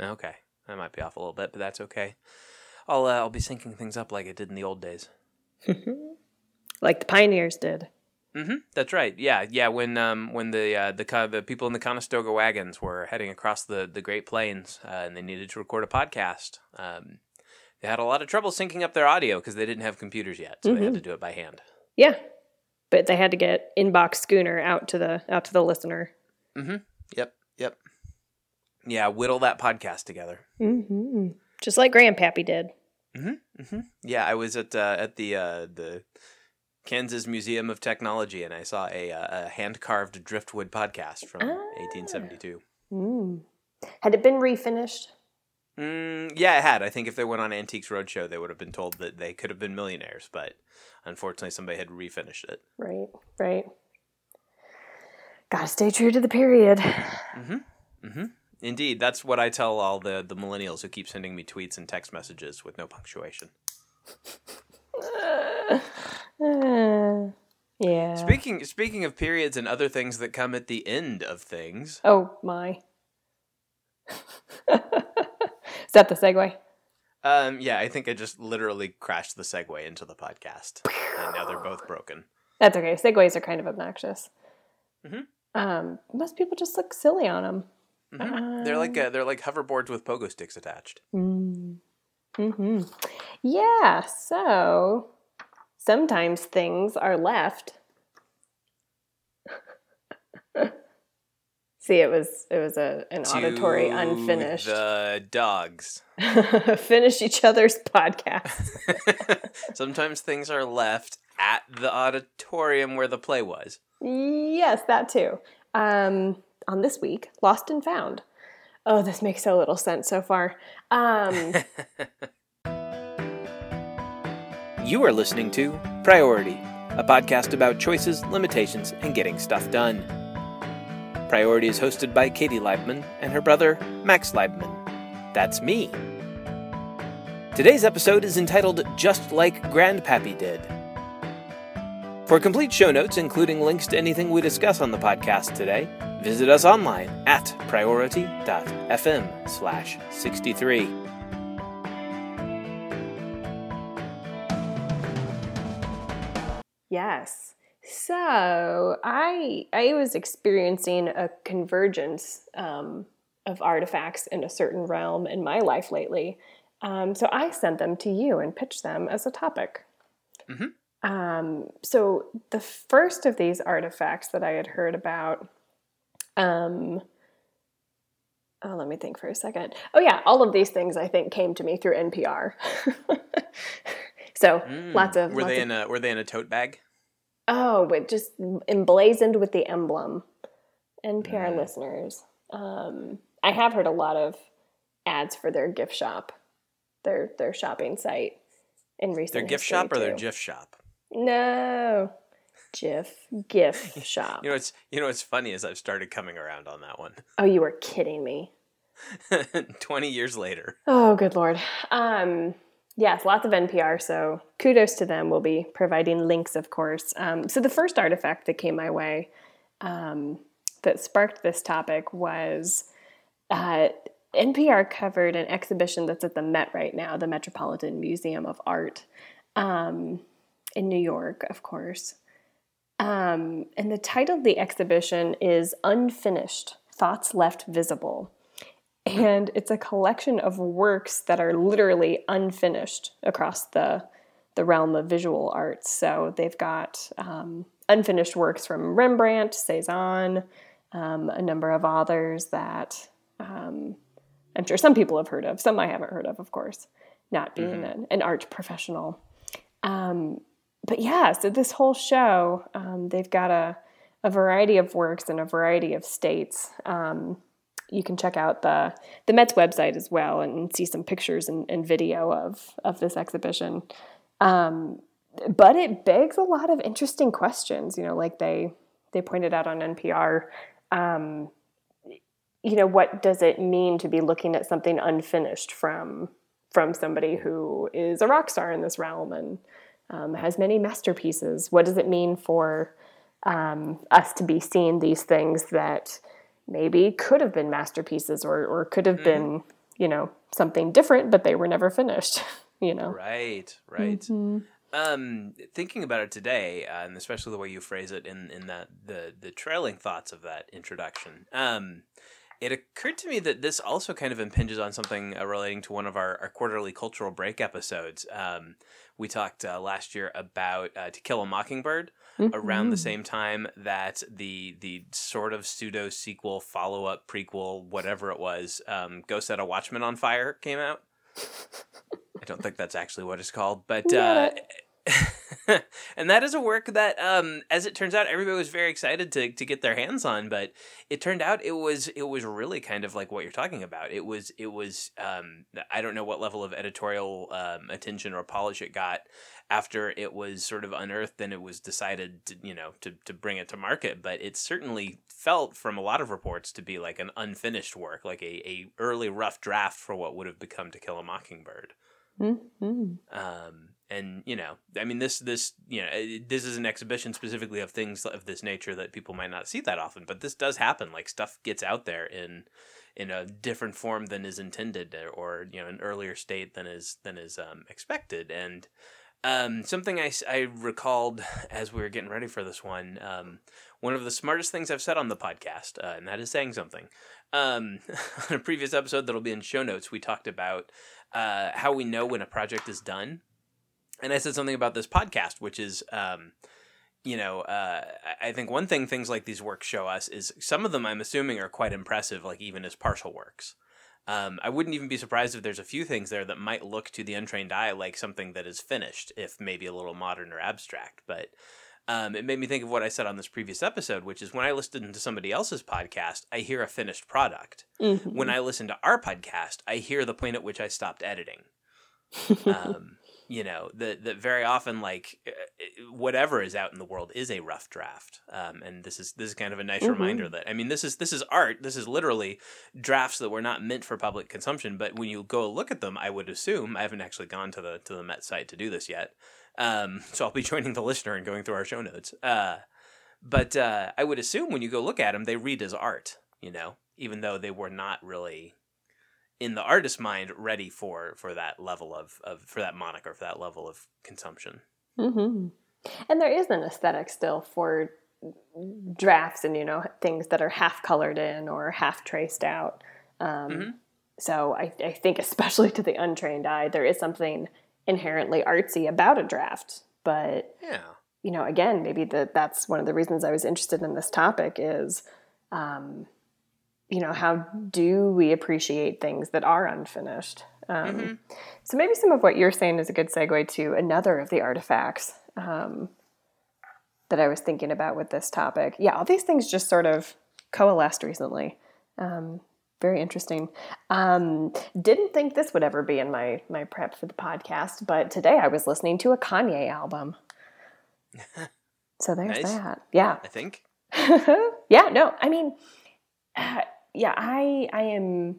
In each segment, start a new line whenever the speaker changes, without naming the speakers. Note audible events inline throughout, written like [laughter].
Okay, I might be off a little bit, but that's okay. I'll uh, I'll be syncing things up like I did in the old days. [laughs]
like the pioneers did.
Mm-hmm. That's right. Yeah, yeah. When um when the uh, the the people in the Conestoga wagons were heading across the the Great Plains uh, and they needed to record a podcast, um, they had a lot of trouble syncing up their audio because they didn't have computers yet, so they had to do it by hand.
Yeah, but they had to get inbox schooner out to the out to the listener.
Mm-hmm. Yep. Yeah, whittle that podcast together.
Mm-hmm. Just like Grandpappy did.
Mm-hmm. Yeah, I was at uh, at the uh, the Kansas Museum of Technology, and I saw a, uh, a hand carved driftwood podcast from
Ah.
1872.
Mm. Had it been refinished?
Mm, yeah, it had. I think if they went on Antiques Roadshow, they would have been told that they could have been millionaires, but unfortunately, somebody had refinished it.
Right, right. Gotta stay true to the period.
Mm-hmm. Mm-hmm. Indeed, that's what I tell all the the millennials who keep sending me tweets and text messages with no punctuation.
Uh, [sighs] yeah.
Speaking speaking of periods and other things that come at the end of things,
oh my. [laughs] Is that the segue?
um, yeah, I think I just literally crashed the segue into the podcast, and now they're both broken.
That's okay. Segways are kind of obnoxious.
Mhm.
Um, most people just look silly on them.
Mhm. they're like uh, they're like hoverboards with pogo sticks attached.
Mm-hmm. Yeah. So sometimes things are left. [laughs] See, it was it was a an auditory unfinished.
The dogs. [laughs]
Finish each other's podcast. [laughs]
Sometimes things are left at the auditorium where the play was.
yes, that too. Um, on this week, Lost and Found. Oh, this makes so little sense so far. Um, [laughs]
You are listening to Priority, a podcast about choices, limitations, and getting stuff done. Priority is hosted by Katie Leibman and her brother, Max Leibman. That's me. Today's episode is entitled Just Like Grandpappy Did. For complete show notes, including links to anything we discuss on the podcast today, visit us online at priority.fm slash 63.
Yes. So I I was experiencing a convergence um, of artifacts in a certain realm in my life lately. Um, so I sent them to you and pitched them as a topic.
Mhm.
Um, so the first of these artifacts that I had heard about. Um, oh, let me think for a second. Oh yeah, all of these things I think came to me through NPR. [laughs] so lots of
Mm. Were
lots
they
of-
in a Were they in a tote bag?
Oh, but just emblazoned with the emblem. NPR
Mm.
listeners. Um, I have heard a lot of ads for their gift shop, their their shopping site in recent.
Their gift shop or their gift shop?
No, GIF gift [laughs] shop.
You know what's You know what's funny is I've started coming around on that one.
oh, you were kidding me. [laughs]
Twenty years later.
Oh, good lord. Um, yes, lots of NPR. So kudos to them. We'll be providing links, of course. Um, so the first artifact that came my way um, that sparked this topic was uh, NPR covered an exhibition that's at the Met right now, the Metropolitan Museum of Art um, in New York, of course. Um, and the title of the exhibition is Unfinished Thoughts Left Visible and it's a collection of works that are literally unfinished across the the realm of visual arts. So they've got um, unfinished works from Rembrandt, Cezanne, um, a number of authors that um, I'm sure some people have heard of. Some I haven't heard of, of course, not being an, an art professional. Um, but yeah, so this whole show, um, they've got a, a variety of works in a variety of states. Um, you can check out the the Met's website as well and see some pictures and, and video of of this exhibition. Um, but it begs a lot of interesting questions. You know, like they they pointed out on NPR. Um, you know, what does it mean to be looking at something unfinished from from somebody who is a rock star in this realm and um, has many masterpieces? What does it mean for um, us to be seeing these things that maybe could have been masterpieces or, or could have been you know, something different, but they were never finished, [laughs] you know.
Right, right. Mm-hmm. Um, thinking about it today, uh, and especially the way you phrase it in in that the the trailing thoughts of that introduction. Um, it occurred to me that this also kind of impinges on something uh, relating to one of our, our quarterly cultural break episodes. Um, we talked uh, last year about uh, To Kill a Mockingbird mm-hmm. around the same time that the the sort of pseudo sequel, follow up, prequel, whatever it was, um, Go Set a Watchman on Fire came out. I don't think that's actually what it's called, but [laughs] uh, [laughs] and that is a work that, um, as it turns out, everybody was very excited to, to get their hands on. But it turned out it was it was really kind of like what you're talking about. It was it was um, I don't know what level of editorial um, attention or polish it got after it was sort of unearthed and it was decided to you know to to bring it to market. But it certainly felt from a lot of reports to be like an unfinished work, like a, a early rough draft for what would have become To Kill a Mockingbird. Mm-hmm. Um, and you know, I mean, this this you know, this is an exhibition specifically of things of this nature that people might not see that often, but this does happen. Like stuff gets out there in in a different form than is intended, or you know, an earlier state than is than is um, expected, and. Um, something I, I recalled [laughs] as we were getting ready for this one, um, one of the smartest things I've said on the podcast, uh, and that is saying something. Um, [laughs] on a previous episode that'll be in show notes, we talked about uh, how we know when a project is done. And I said something about this podcast, which is, um, you know, uh, I think one thing things like these works show us is some of them I'm assuming are quite impressive, like even as partial works. Um, I wouldn't even be surprised if there's a few things there that might look to the untrained eye like something that is finished, if maybe a little modern or abstract. But um, it made me think of what I said on this previous episode, which is when I listen to somebody else's podcast, I hear a finished product. Mm-hmm. When I listen to our podcast, I hear the point at which I stopped editing. [laughs] um, you know that that very often like uh, uh, whatever is out in the world is a rough draft um, and this is this is kind of a nice mm-hmm. reminder that i mean this is this is art this is literally drafts that were not meant for public consumption but when you go look at them i would assume i haven't actually gone to the to the met site to do this yet um, [laughs] so I'll be joining the listener and going through our show notes. Uh, but uh, I would assume when you go look at them, they read as art, you know, even though they were not really in the artist's mind ready for for that level of, of for that moniker for that level of consumption.
Mm-hmm. And there is an aesthetic still for drafts and you know things that are half colored in or half traced out. Um, mm-hmm. So I, I think especially to the untrained eye, there is something inherently artsy about a draft. But
yeah,
you know, again, maybe that that's one of the reasons I was interested in this topic is, um, you know, how do we appreciate things that are unfinished? Um, mm-hmm. So maybe some of what you're saying is a good segue to another of the artifacts um, that I was thinking about with this topic. Yeah, all these things just sort of coalesced recently. Um, very interesting. Um, didn't think this would ever be in my my prep for the podcast, but today I was listening to a Kanye album. [laughs] so there's nice. that. Yeah,
I think. [laughs]
yeah, no, I mean, uh, yeah, I I am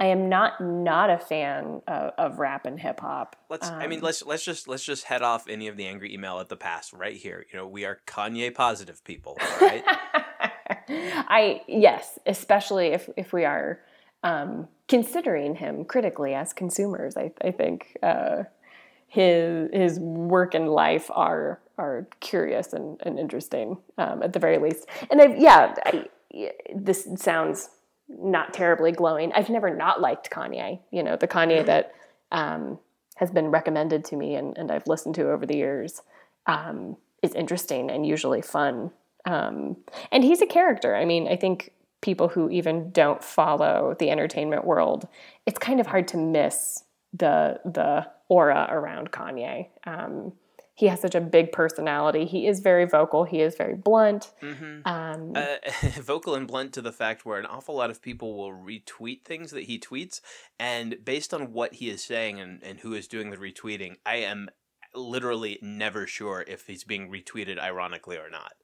I am not not a fan of, of rap and hip hop.
Let's. Um, I mean, um, let's let's just let's just head off any of the angry email at the past right here. You know, we are Kanye positive people, right? [laughs]
I yes, especially if if we are um, considering him critically as consumers. I I think uh, his his work and life are are curious and, and interesting um, at the very least. And I've yeah, I, this sounds not terribly glowing. I've never not liked Kanye. You know, the Kanye mm-hmm. that um, has been recommended to me and, and I've listened to over the years um, is interesting and usually fun. Um, and he's a character. I mean, I think people who even don't follow the entertainment world, it's kind of hard to miss the the aura around Kanye. He has such a big personality. He is very vocal. He is very blunt.
Mm-hmm. Um, uh, [laughs] vocal and blunt to the fact where an awful lot of people will retweet things that he tweets, and based on what he is saying and, and who is doing the retweeting, I am literally never sure if he's being retweeted ironically or not.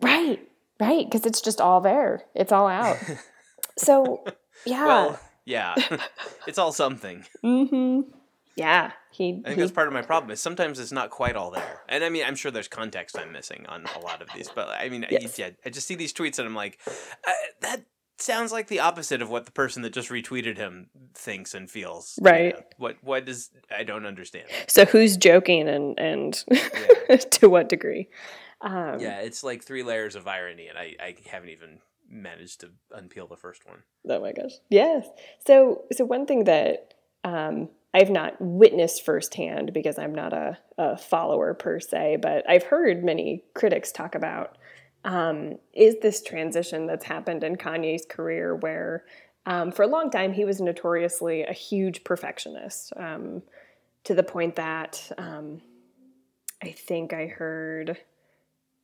Right, right, because it's just all there. It's all out. [laughs] so, yeah. Well,
yeah, [laughs] it's all something.
Mm-hmm. Yeah, he.
I think
he,
that's part of my problem. Is sometimes it's not quite all there, and I mean, I'm sure there's context I'm missing on a lot of these, but I mean, yes. I, yeah, I just see these tweets and I'm like, uh, that sounds like the opposite of what the person that just retweeted him thinks and feels.
Right.
Yeah. What what does I don't understand.
So who's joking and and yeah. [laughs] to what degree?
Um, yeah, it's like three layers of irony, and I I haven't even managed to unpeel the first one.
Oh my gosh! Yes. So so one thing that um, I've not witnessed firsthand because I'm not a, a follower per se, but I've heard many critics talk about um, is this transition that's happened in Kanye's career where um, for a long time he was notoriously a huge perfectionist um, to the point that um, I think I heard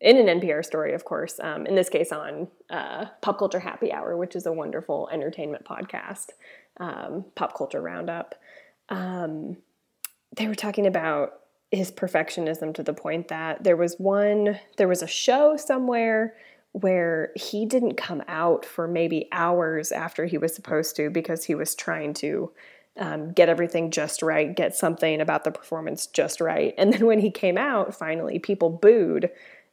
in an NPR story, of course, um, in this case on uh, Pop Culture Happy Hour, which is a wonderful entertainment podcast, um, Pop Culture Roundup. They were talking about his perfectionism to the point that there was one there was a show somewhere where he didn't come out for maybe hours after he was supposed to because he was trying to um, get everything just right, get something about the performance just right. And then when he came out, finally, people booed.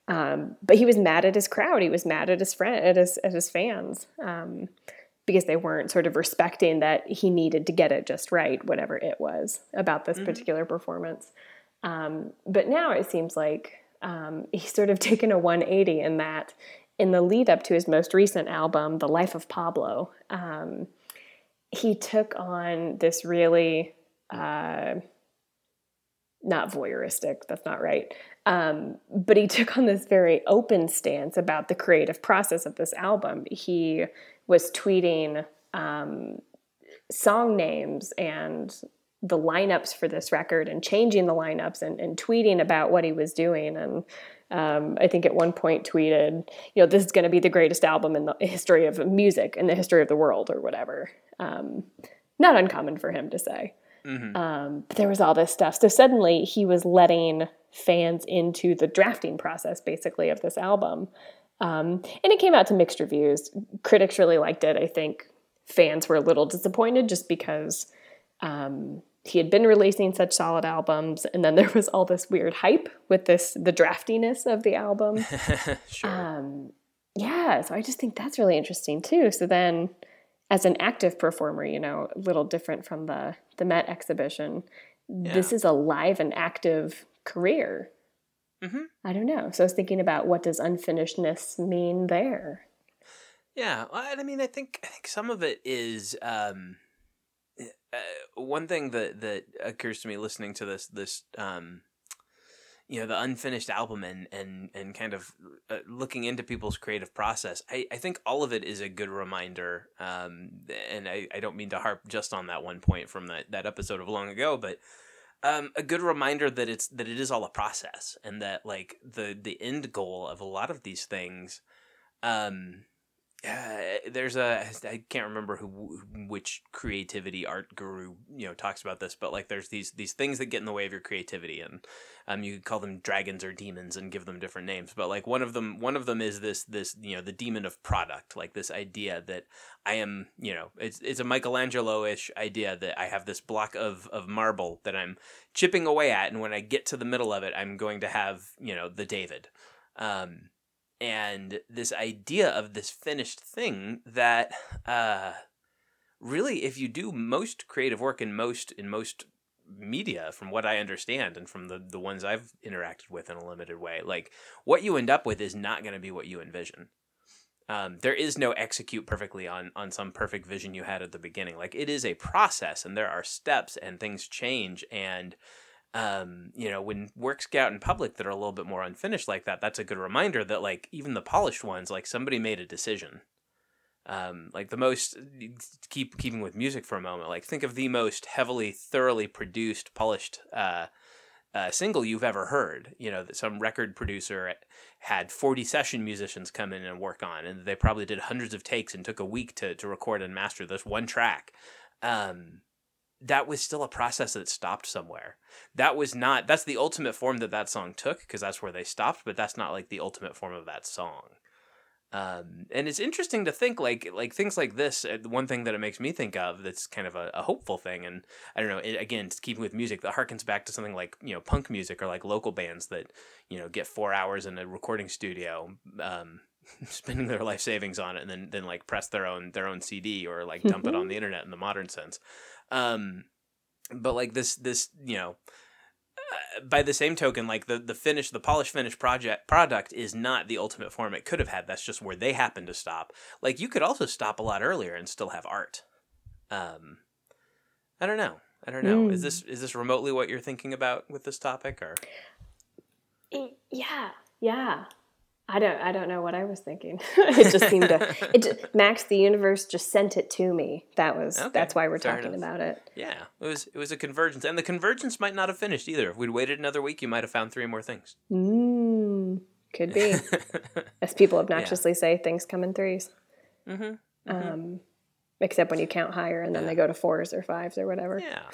Um, but he was mad at his crowd. He was mad at his friend, at his at his fans, um, because they weren't sort of respecting that he needed to get it just right, whatever it was about this mm-hmm. particular performance. Um, but now it seems like um, [laughs] he's sort of taken a 180 in that in the lead up to his most recent album, The Life of Pablo, um, he took on this really uh, not voyeuristic, that's not right. Um, but he took on this very open stance about the creative process of this album. He was tweeting um, song names and the lineups for this record and changing the lineups and, and tweeting about what he was doing. And um, I think at one point tweeted, you know, this is going to be the greatest album in the history of music, in the history of the world, or whatever. Um, not uncommon for him to say. Mm-hmm. Um, but there was all this stuff. So suddenly he was letting fans into the drafting process, basically, of this album. Um, and it came out to mixed reviews. Critics really liked it. I think fans were a little disappointed just because um, he had been releasing such solid albums, and then [laughs] there was all this weird hype with this the draftiness of the album. [laughs]
sure. Um,
yeah, so I just think that's really interesting too. So then, as an active performer, you know, a little different from the the Met exhibition. Yeah. This is a live and active career. Mm-hmm. I don't know. So I was thinking about what does unfinishedness mean there.
Yeah, I mean, I think I think some of it is. Um uh, one thing that that occurs to me listening to this this um, you know the unfinished album and and and kind of uh, looking into people's creative process I, I think all of it is a good reminder um, and I, I don't mean to harp just on that one point from that, that episode of long ago but um, a good reminder that it's that it is all a process and that like the the end goal of a lot of these things um, uh, there's a I can't remember who which creativity art guru you know talks about this, but like there's these these things that get in the way of your creativity, and um you could call them dragons or demons and give them different names. But like one of them one of them is this this you know the demon of product, like this idea that I am you know it's it's a Michelangelo ish idea that I have this block of of marble that I'm chipping away at, and when I get to the middle of it, I'm going to have you know the David. Um, and this idea of this finished thing that uh, really if you do most creative work in most in most media from what i understand and from the, the ones i've interacted with in a limited way like what you end up with is not going to be what you envision. Um, there is no execute perfectly on on some perfect vision you had at the beginning. Like it is a process and there are steps and things change and um, you know, when works get out in public that are a little bit more unfinished like that, that's a good reminder that like even the polished ones, like somebody made a decision. Um, like the most keep keeping with music for a moment, like think of the most heavily, thoroughly produced, polished uh, uh, single you've ever heard. You know that some record producer had forty session musicians come in and work on, and they probably did hundreds of takes and took a week to to record and master this one track. Um, that was still a process that stopped somewhere. That was not that's the ultimate form that that song took because that's where they stopped, but that's not like the ultimate form of that song. Um, and it's interesting to think like like things like this. Uh, one thing that it makes me think of that's kind of a, a hopeful thing, and I don't know. It, again, keeping with music, that harkens back to something like you know punk music or like local bands that you know get four hours in a recording studio. Um, spending their life savings on it and then then like press their own their own CD or like dump it on the internet in the modern sense. Um, but like this this you know uh, by the same token like the the finish the polished finished project product is not the ultimate form it could have had. That's just where they happen to stop. Like you could also stop a lot earlier and still have art. Um i don't know. I don't know. Mm. is this is this remotely what you're thinking about with this topic or?
Yeah yeah I don't I don't know what I was thinking. it just seemed to [laughs] it just, Max the universe just sent it to me. That was okay, that's why we're talking enough. about it.
Yeah. It was it was a convergence and the convergence might not have finished either. If we'd waited another week, you might have found three more things.
Mm, could be. [laughs] As people obnoxiously yeah. say, things come in 3s mm-hmm, mm-hmm. Um, except when you count higher and then yeah. they go to fours or fives or whatever.
Yeah. [laughs]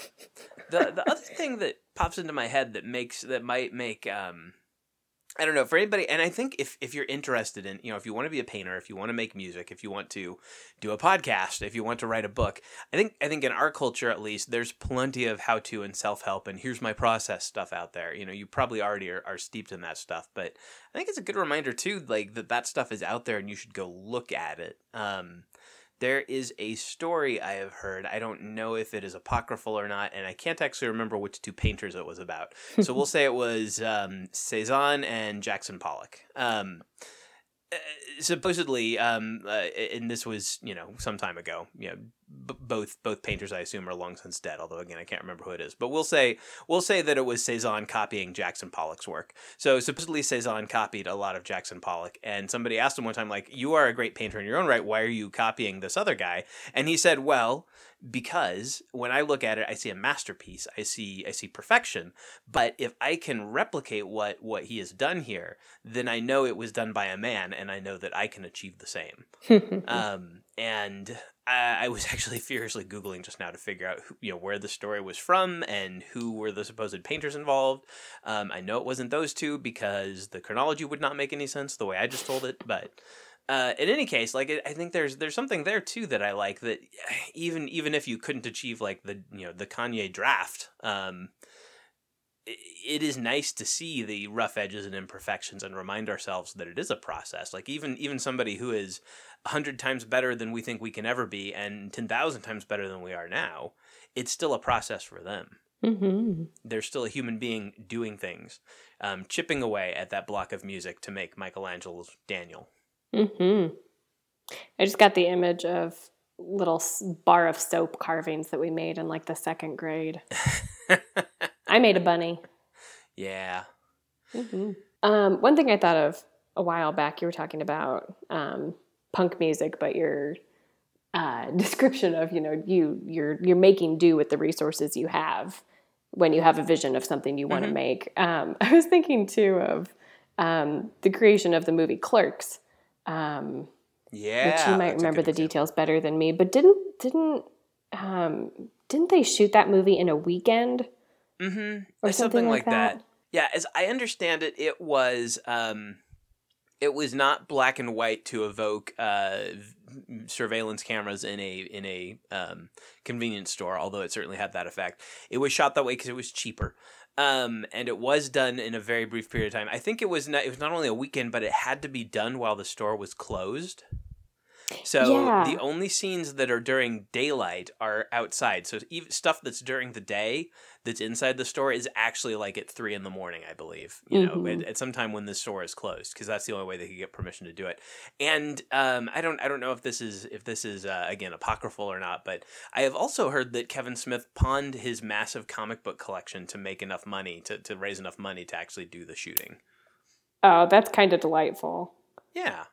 The the other thing that pops into my head that makes that might make um I don't know for anybody, and I think if if you're interested in, you know, if you want to be a painter, if you want to make music, if you want to do a podcast, if you want to write a book, I think I think in our culture at least, there's plenty of how to and self help and here's my process stuff out there. You know, you probably already are, are steeped in that stuff, but I think it's a good reminder too, like that that stuff is out there and you should go look at it. Um, there is a story I have heard. I don't know if it is apocryphal or not, and I can't actually remember which two painters it was about. So we'll say it was um, Cezanne and Jackson Pollock. Um, uh, supposedly, um, uh, and this was you know some time ago. You know, b- both both painters I assume are long since dead. Although again, I can't remember who it is. But we'll say we'll say that it was Cezanne copying Jackson Pollock's work. So supposedly Cezanne copied a lot of Jackson Pollock, and somebody asked him one time, like, "You are a great painter in your own right. Why are you copying this other guy?" And he said, "Well." because when I look at it, I see a masterpiece. I see I see perfection. But if I can replicate what what he has done here, then I know it was done by a man, and I know that I can achieve the same. [laughs] um, and I, I, was [laughs] actually furiously googling just now to figure out who, you know where the story was from and who were the supposed painters involved. Um, I know it wasn't those two because the chronology would not make any sense the way I just told it, but uh, in any case, like I think there's there's something there too that I like that [sighs] even even if you couldn't achieve like the you know the Kanye draft, um, it is nice to see the rough edges and imperfections and remind ourselves that it is a process. Like even even somebody who is a hundred times better than we think we can ever be and ten thousand times better than we are now, it's still a process for them. Mm-hmm. They're still a human being doing things, um, chipping away at that block of music to make Michelangelo's Daniel.
Mm-hmm. I just got the image of little bar of soap carvings that we made in like the second grade. [laughs] I made a bunny.
Yeah.
Mm-hmm. Um, one thing I thought of a while back, you were talking about um, punk music, but your uh, [laughs] description of you know you you're you're making do with the resources you have when you have a vision of something you want to mm-hmm. make. Um, [laughs] I was thinking too of um, the creation of the movie Clerks um,
yeah,
which you might remember the example. details better than me. But didn't didn't um, didn't they shoot that movie in a weekend?
Mm-hmm. Or something, something, like that? that? Yeah, as I understand it, it was um, it was not black and white to evoke uh, surveillance cameras in a in a um, convenience store, although it certainly had that effect. It was shot that way because it was cheaper. Um, and it was done in a very brief period of time. I think it was not, it was not only a weekend, but it had to be done while the store was closed. So yeah. the only scenes that are during daylight are outside. So even stuff that's during the day that's inside the store is actually like at three in the morning, I believe. You mm-hmm. know, at, at, some time when the store is closed, because that's the only way they could get permission to do it. And um, I don't, I don't know if this is if this is uh, again apocryphal or not, but I have also heard that Kevin Smith pawned his massive comic book collection to make enough money to to raise enough money to actually do the shooting.
Oh, that's kind of delightful.
Yeah.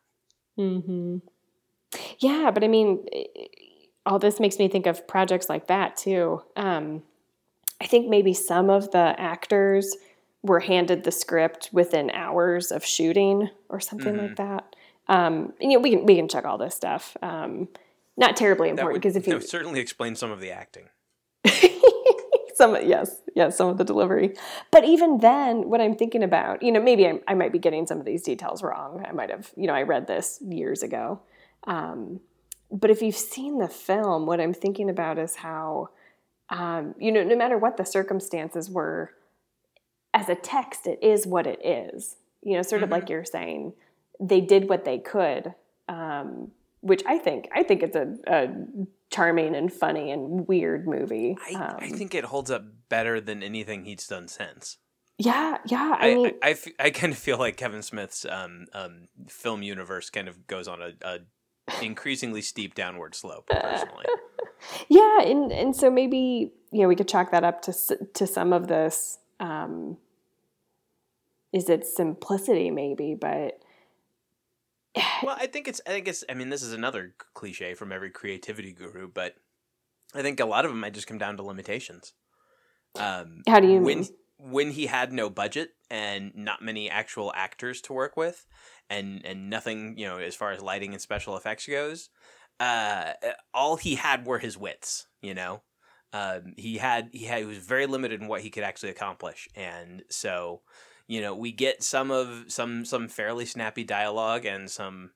Hmm. Yeah, but I mean, all this makes me think of projects like that too. Um, I think maybe some of the actors were handed the script within hours of shooting or something mm-hmm. like that. Um, and, you know, we can we can check all this stuff. Um, not terribly important because if you
certainly explain some of the acting. [laughs]
some yes, yes, some of the delivery. But even then, what I'm thinking about, you know, maybe I, I might be getting some of these details wrong. I might have, you know, I read this years ago. Um, but if you've seen the film, what I'm thinking about is how, um, you know, no matter what the circumstances were, as a text, it is what it is. You know, sort mm-hmm. of like mm-hmm. you're saying, they did what they could, um, which I think I think it's a, a, charming and funny and weird movie.
I, um, I think it holds up better than anything he's done since.
Yeah, yeah. I, I mean,
I, I, I, kind of feel like Kevin Smith's um, um, film universe kind of goes on a, a increasingly steep downward slope. [laughs] Personally,
yeah, and and so maybe you know we could chalk that up to to some of this. Um, is it simplicity maybe, but [sighs]
well, I think it's I think it's I mean this is another cliche from every creativity guru, but I think a lot of them might just come down to limitations.
Um, How do you
when,
mean?
When he had no budget and not many actual actors to work with, and and nothing you know as far as lighting and special effects goes, uh, all he had were his wits. You know, um, he had he had he was very limited in what he could actually accomplish, and so you know we get some of some some fairly snappy dialogue and some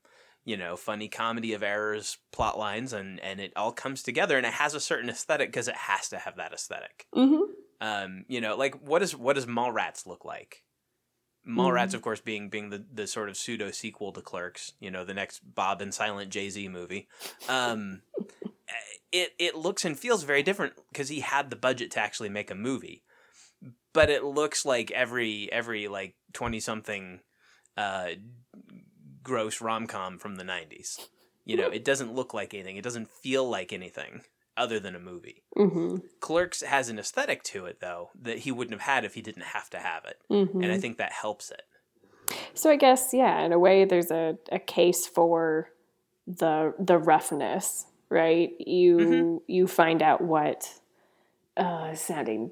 you know funny comedy of errors plot lines and and it all comes together and it has a certain aesthetic because it has to have that esthetic
mm-hmm.
um you know like what is what does mallrats look like mallrats mm-hmm. of course being being the the sort of pseudo sequel to clerks you know the next bob and silent jay-z movie. Um [laughs] it it looks and feels very different because he had the budget to actually make a movie but it looks like every every like 20 something uh gross rom-com from the 90s you know it doesn't look like anything. It doesn't feel like anything other than a movie
mm-hmm.
clerks has an aesthetic to it though that he wouldn't have had if he didn't have to have it
mm-hmm.
and i think that helps it
so i guess yeah in a way there's a, a case for the the roughness right you mm-hmm. you find out what uh sounding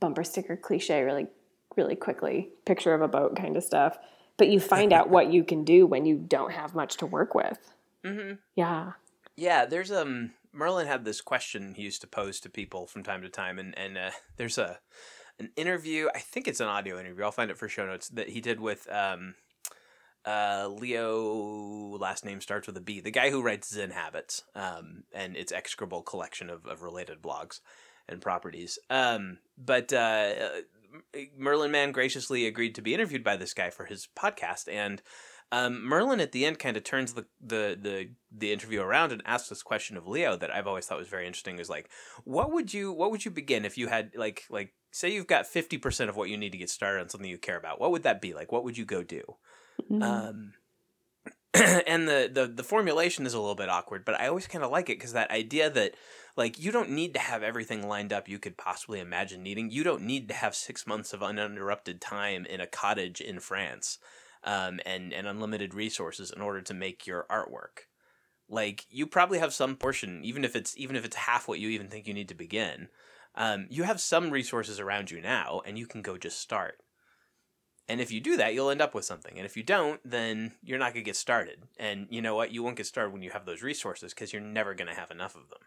bumper sticker cliche really really quickly picture of a boat kind of stuff but you find out what you can do when you don't have much to work with [laughs]
mm-hmm.
yeah
yeah there's um merlin had this question he used to pose to people from time to time and and uh, [laughs] there's a an interview i think it's an audio interview i'll find it for show notes that he did with um uh, Leo last name starts with a B, the guy who writes Zen Habits, um, and its execrable collection of, of related blogs and properties. Um, but uh, Merlin Mann graciously agreed to be interviewed by this guy for his podcast, and um, Merlin at the end kind of turns the, the the the interview around and asks this question of Leo that I've always thought was very interesting. Is like, what would you what would you begin if you had like like say you've got fifty percent of what you need to get started on something you care about? What would that be? Like, what would you go do? Mm-hmm. Um, [clears throat] and the, the the formulation is a little bit awkward, but I always kind of like it because that idea that like you don't need to have everything lined up you could possibly imagine needing. You don't need to have six months of uninterrupted time in a cottage in France, um, and and unlimited resources in order to make your artwork. Like you probably have some portion, even if it's even if it's half what you even think you need to begin. Um, you have some resources around you now, and you can go just start. And if you do that, you'll end up with something. And if you don't, then you're not going to get started. And you know what? You won't get started when you have those resources because you're never going to have enough of them.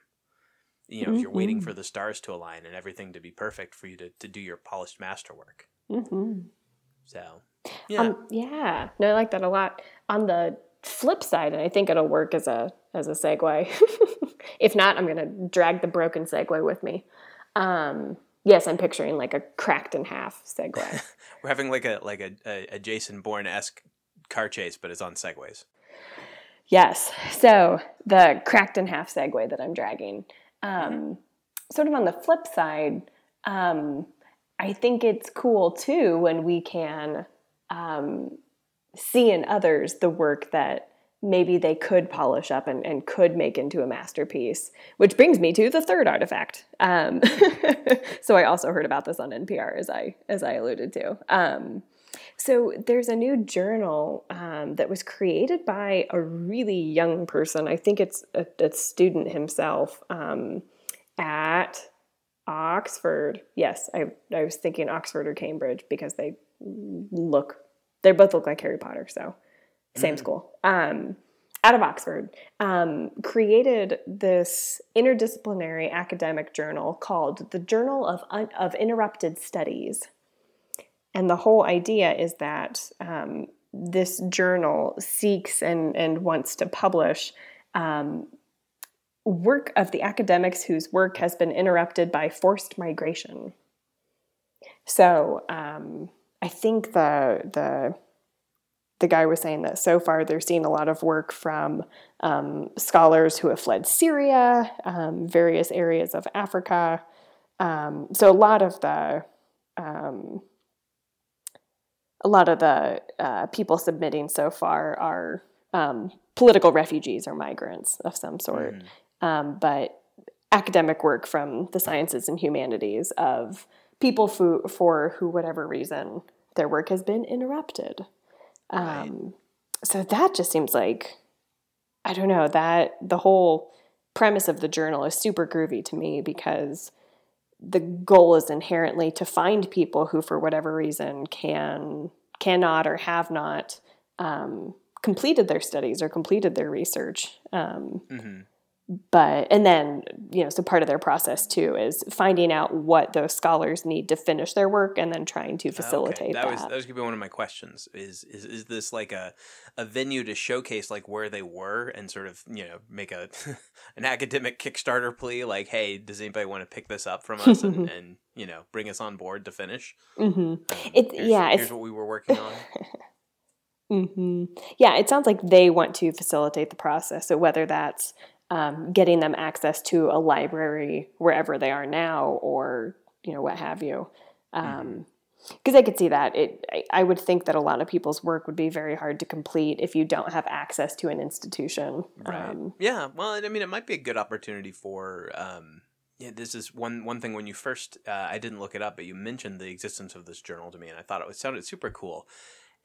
You know, mm-hmm. if you're waiting mm-hmm. for the stars to align and everything to be perfect for you to, to do your polished masterwork.
Mm-hmm.
So, yeah.
Um, yeah. No, I like that a lot. On the flip side, and I think it'll work as a as a segue. [laughs] if not, I'm going to drag the broken segue with me. Um, Yes, I'm picturing like a cracked in half segue. [laughs]
We're having like a like a, a, a Jason Bourne esque car chase, but it's on segways.
Yes. So the cracked in half segue that I'm dragging. Um. Sort of on the flip side, um, I think it's cool too when we can um, see in others the work that maybe they could polish up and, and could make into a masterpiece. Which brings me to the third artifact. Um, [laughs] so I also heard about this on NPR, as I as I alluded to. Um, so there's a new journal um, that was created by a really young person. I think it's a, a student himself um, at Oxford. Yes, I, I was thinking Oxford or Cambridge because they look they both look like Harry Potter. So same mm-hmm. school, um, out of Oxford, um, created this interdisciplinary academic journal called the Journal of, Un- of Interrupted Studies. And the whole idea is that um, this journal seeks and, and wants to publish um, work of the academics whose work has been interrupted by forced migration. So um, I think the the the guy was saying that so far they're seeing a lot of work from um, scholars who have fled Syria, um, various areas of Africa. Um, so a lot of the um, a lot of the uh, people submitting so far are um, political refugees or migrants of some sort, mm. but academic work from the sciences and humanities of people for, for who whatever reason their work has been interrupted. Right. Um, so that just seems like, I don't know, that the whole premise of the journal is super groovy to me because the goal is inherently to find people who, for whatever reason, can cannot or have not um, completed their studies or completed their research. Um, mm-hmm but and then you know so part of their process too is finding out what those scholars need to finish their work and then trying to facilitate okay. that,
that. was that was gonna be one of my questions is is is this like a a venue to showcase like where they were and sort of you know make a [laughs] an academic kickstarter plea like hey does anybody want to pick this up from us and, [laughs] and you know bring us on board to finish mm-hmm. um,
it's yeah
here's what we were working on [laughs]
mm-hmm. yeah it sounds like they want to facilitate the process so whether that's um, getting them access to a library wherever they are now or you know what have you because um, mm-hmm. i could see that it I, I, would think that a lot of people's work would be very hard to complete if you don't have access to an institution
right um, yeah well i mean it might be a good opportunity for um, yeah, this is one one thing. When you first, uh, I didn't look it up, but you mentioned the existence of this journal to me, and I thought it was, sounded super cool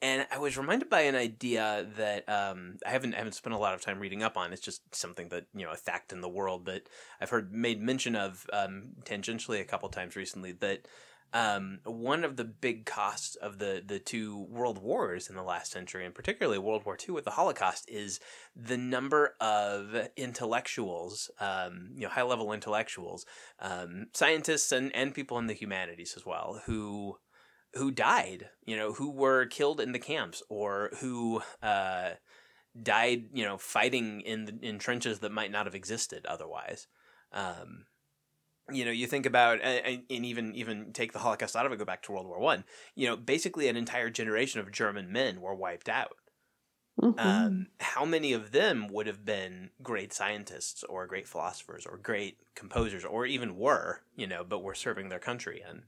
and I was reminded by an idea that um, I haven't haven't spent a lot of time reading up on. It's just something that you know a fact in the world that I've heard made mention of um, tangentially a couple times recently. That um, one of the big costs of the the two world wars in the last century, and particularly World War II with the Holocaust, is the number of intellectuals, um, you know, high level intellectuals, um, scientists, and and people in the humanities as well, who who died, you know, who were killed in the camps or who uh, died, you know, fighting in the, in trenches that might not have existed otherwise. Um, you know, you think about and even even take the Holocaust out of it, go back to World War One. You know, basically an entire generation of German men were wiped out. Mm-hmm. Um, how many of them would have been great scientists or great philosophers or great composers or even were, you know, but were serving their country and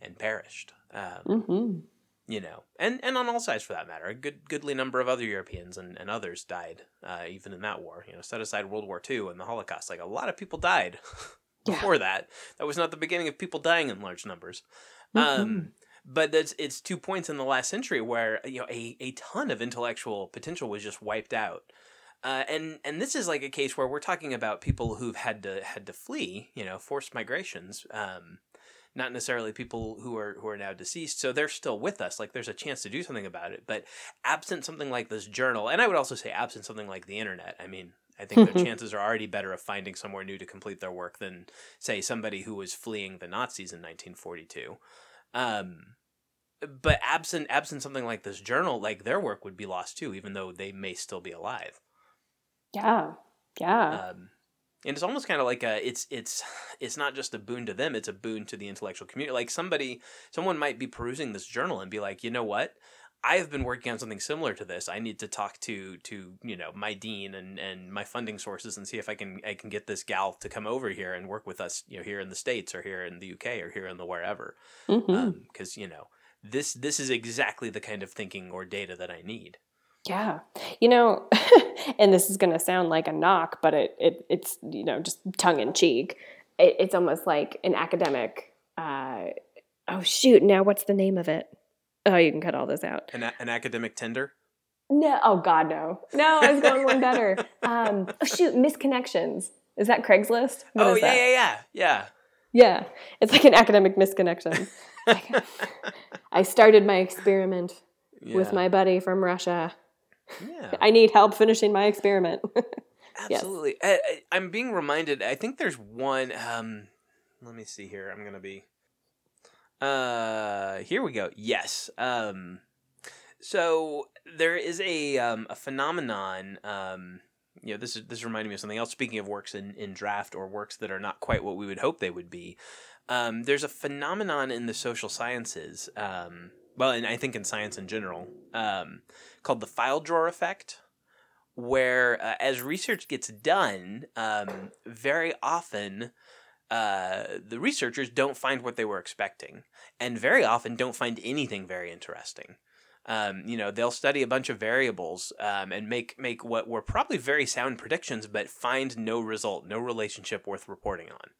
and perished? Um, mm-hmm. You know, and and on all sides for that matter, a good goodly number of other Europeans and, and others died uh, even in that war. You know, set aside World War II and the Holocaust, like a lot of people died [laughs] before yeah. that. That was not the beginning of people dying in large numbers. Mm-hmm. Um, but that's it's two points in the last century where you know a, a ton of intellectual potential was just wiped out. Uh, and and this is like a case where we're talking about people who've had to had to flee, you know, forced migrations. Um, not necessarily people who are who are now deceased so they're still with us like there's a chance to do something about it but absent something like this journal and i would also say absent something like the internet i mean i think their [laughs] chances are already better of finding somewhere new to complete their work than say somebody who was fleeing the nazis in 1942 um, but absent absent something like this journal like their work would be lost too even though they may still be alive.
Yeah yeah.
Um, and it's almost kind of like a it's it's it's not just a boon to them it's a boon to the intellectual community. Like somebody someone might be perusing this journal and be like you know what? I have been working on something similar to this. I need to talk to to you know my dean and and my funding sources and see if i can i can get this gal to come over here and work with us you know here in the states or here in the uk or here in the wherever. Because mm-hmm. um, you know this this is exactly the kind of thinking or data that i need
yeah. You know, [laughs] and this is going to sound like a knock, but it, it it's, you know, just tongue in cheek. It, it's almost like an academic, uh, oh, shoot. Now, what's the name of it? Oh, you can cut all this out.
An, an academic Tinder?
No. Oh, God, no. No, I was going one better. [laughs] Um, oh, shoot. Misconnections. Is that Craigslist?
What oh, yeah, that? yeah, yeah. Yeah.
Yeah. It's like an academic misconnection. [laughs] I started my experiment yeah. with my buddy from Russia yeah. I need help finishing my experiment. [laughs]
Absolutely. yes. I, am being reminded, I think there's one. Um, let me see here. I'm going to be. Uh, here we go. Yes. Um, so there is a, um, a phenomenon. Um, you know, this is this reminded me of something else. Speaking of works in, in draft or works that are not quite what we would hope they would be, um, there's a phenomenon in the social sciences um, well, and I think in science in general, um, called the file drawer effect, where uh, as research gets done, um, very often uh, the researchers don't find what they were expecting, and very often don't find anything very interesting. Um, you know, they'll study a bunch of variables um, and make make what were probably very sound predictions, but find no result, no relationship worth reporting on.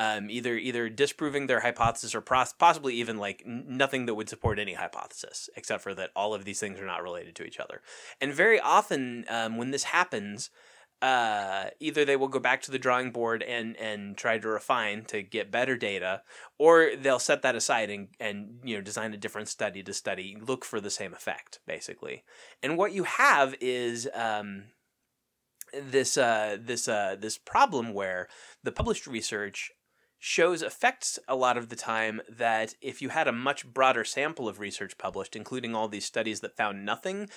Um, either either disproving their hypothesis or pos- possibly even like n- nothing that would support any hypothesis, except for that all of these things are not related to each other. And very often, um, when this happens, uh, either they will go back to the drawing board and and try to refine to get better data, or they'll set that aside and and you know design a different study to study look for the same effect basically. And what you have is um, this uh, this uh, this problem where the published research shows effects a lot of the time that if you had a much broader sample of research published, including all these studies that found nothing,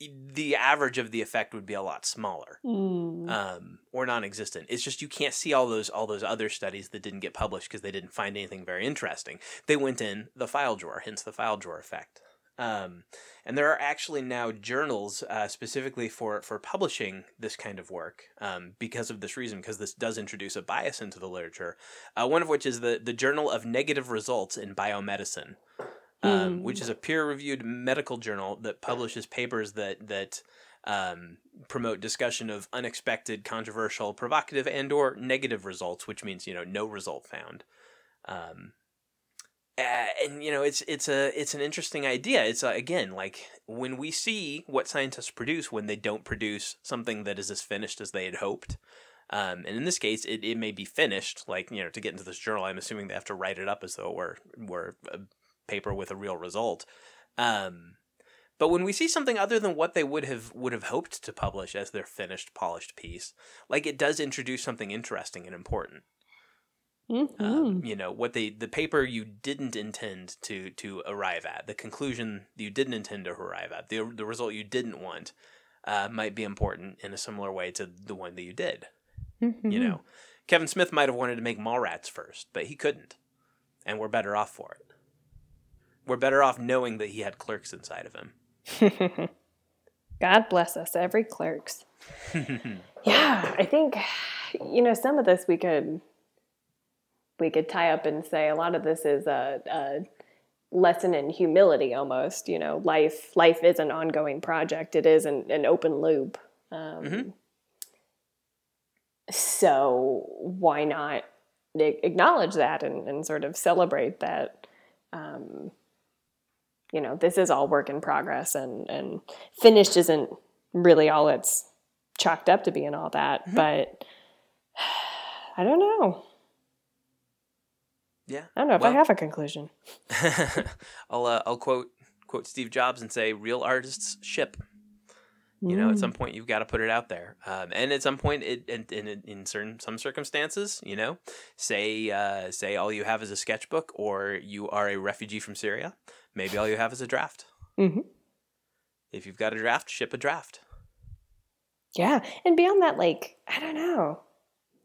the average of the effect would be a lot smaller
Mm.
um, or non-existent. It's just you can't see all those all those other studies that didn't get published because they didn't find anything very interesting. They went in the file drawer, hence the file drawer effect. Um, and there are actually now journals uh, specifically for for publishing this kind of work um, because of this reason, because this does introduce a bias into the literature. Uh, one of which is the the Journal of Negative Results in Biomedicine um,
Mm.
which is a peer-reviewed medical journal that publishes papers that that um, promote discussion of unexpected, controversial, provocative, and/or negative results, which means you know no result found. Um, and you know it's it's a it's an interesting idea. It's uh, again like when we see what scientists produce when they don't produce something that is as finished as they had hoped. Um, and in this case, it, it may be finished. Like you know, to get into this journal, I'm assuming they have to write it up as though it were were a paper with a real result. Um, but when we see something other than what they would have would have hoped to publish as their finished, polished piece, like it does introduce something interesting and important.
Mhm.
Um, you know what they the paper you didn't intend to to arrive at, the conclusion you didn't intend to arrive at, the the result you didn't want, uh, might be important in a similar way to the one that you did. You know, Kevin Smith might have wanted to make Mallrats first, but he couldn't, and we're better off for it. We're better off knowing that he had clerks inside of him. [laughs]
God bless us, every clerks. [laughs] yeah, I think you know some of this we could we could tie up and say a lot of this is a, a lesson in humility almost. You know, life life is an ongoing project. It is an, an open loop. Um,
Mhm.
So why not acknowledge that and, and sort of celebrate that? Um, you know, this is all work in progress, and and finished isn't really all it's chalked up to be and all that.
Mhm.
But [sighs] I don't know.
Yeah,
I don't know if I have a conclusion. [laughs]
I'll uh, I'll quote quote Steve Jobs and say, "Real artists ship." You know, at
Mm.
some point you've got to put it out there, um, and at some point, it, in, in in certain some circumstances, you know, say uh, say all you have is a sketchbook, or you are a refugee from Syria. Maybe all you have is a draft.
Mhm.
If you've got a draft, ship a draft.
Yeah, and beyond that, like I don't know,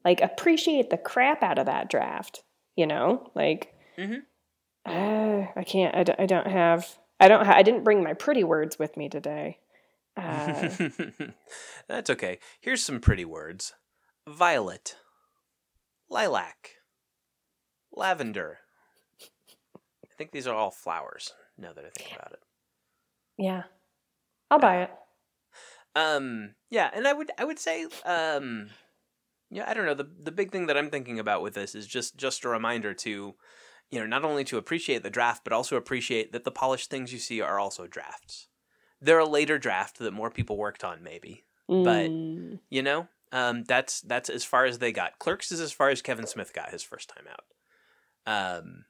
like appreciate the crap out of that draft. You know, like
Mhm.
uh, I can't. I, don't- I don't have. I don't. Ha- I didn't bring my pretty words with me today. Uh, [laughs]
That's okay. Here's some pretty words: violet, lilac, lavender. I think these are all flowers. Now that I think about it.
yeah, I'll buy it.
Um, yeah, and I would I would say um, yeah, I don't know. The the big thing that I'm thinking about with this is just just a reminder to, you know, not only to appreciate the draft, but also appreciate that the polished things you see are also drafts. They're a later draft that more people worked on, maybe. But-
Mm.
You know, um, that's that's as far as they got. Clerks is as far as Kevin Smith got his first time out. Um,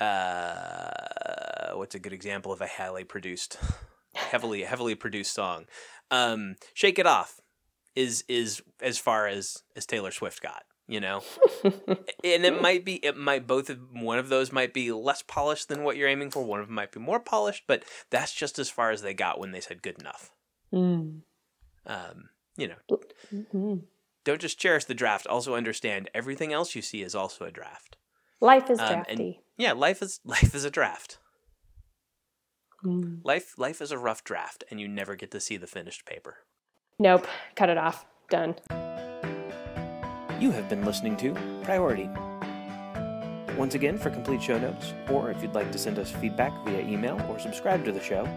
uh, what's a good example of a highly produced, heavily heavily produced song? Um, Shake It Off is is as far as as Taylor Swift got. You know, [laughs] and it might be it might both of one of those might be less polished than what you're aiming for. One of them might be more polished, but that's just as far as they got when they said good enough.
Mm.
Um, you know,
Mhm.
don't just cherish the draft. Also understand everything else you see is also a draft.
Life is
Um, and-
drafty.
Yeah, life is [laughs] life is a draft.
Mm.
Life life is a rough draft, and you never get to see the finished paper.
Nope. Cut it off. Done.
You have been listening to Priority. Once again, for complete show notes, or if you'd like to send us feedback via email or subscribe to the show,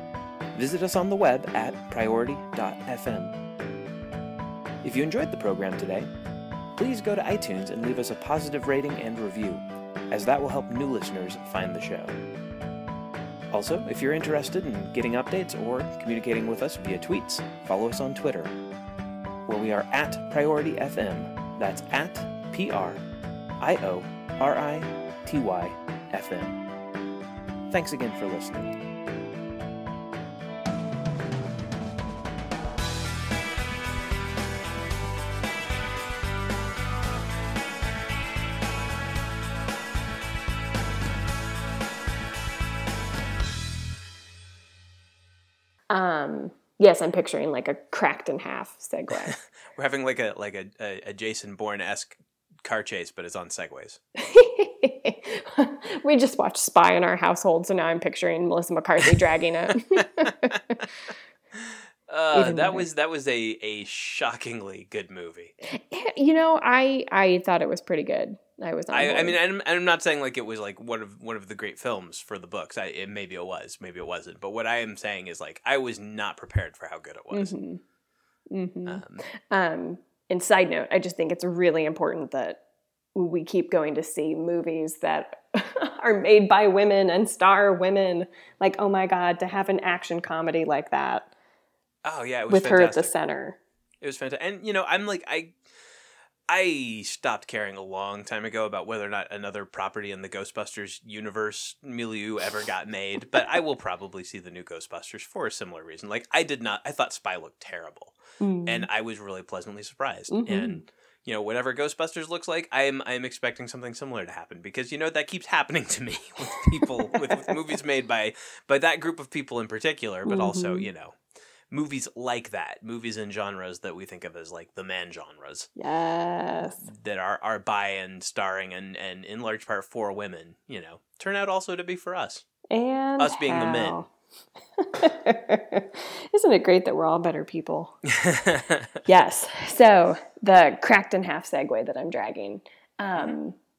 visit us on the web at priority.fm. If you enjoyed the program today, please go to iTunes and leave us a positive rating and review, as that will help new listeners find the show. Also, if you're interested in getting updates or communicating with us via tweets, follow us on Twitter, where we are at Priority FM. That's at P R I O R I T Y F M. Thanks again for listening.
I'm picturing like a cracked in half Segway. [laughs]
We're having like a like a, a, a Jason Bourne esque car chase, but it's on segways. [laughs]
we just watched Spy in our household, so now I'm picturing Melissa McCarthy dragging it. [laughs]
Uh, that was that was a, a shockingly good movie.
you know, I I thought it was pretty good. I was. On
I, I mean, I'm, I'm not saying like it was like one of one of the great films for the books. I it, maybe it was, maybe it wasn't. But what I am saying is like I was not prepared for how good it was.
Mhm. Mhm.
Um,
Um, and side note, I just think it's really important that we keep going to see movies that [laughs] are made by women and star women. Like, oh my God, to have an action comedy like that
oh yeah, it was
with her at the center.
It was fantastic. And you know, I'm like I I stopped caring a long time ago about whether or not another property in the Ghostbusters universe milieu ever got made, but I will probably see the new Ghostbusters for a similar reason. Like I did not I thought Spy looked terrible
Mm.
and I was really pleasantly surprised.
Mhm.
And you know, whatever Ghostbusters looks like, I am I am expecting something similar to happen because you know that keeps happening to me [laughs] with people with, with movies made by by that group of people in particular, but also
Mhm.
you know movies like that, movies and genres that we think of as like the man genres
yes.
that are are by and starring and and in large part for women, you know, turn out also to be for us.
And
Us being the men. [laughs]
Isn't it great that we're all better people? [laughs] Yes. So the cracked in half segue that I'm dragging. Um,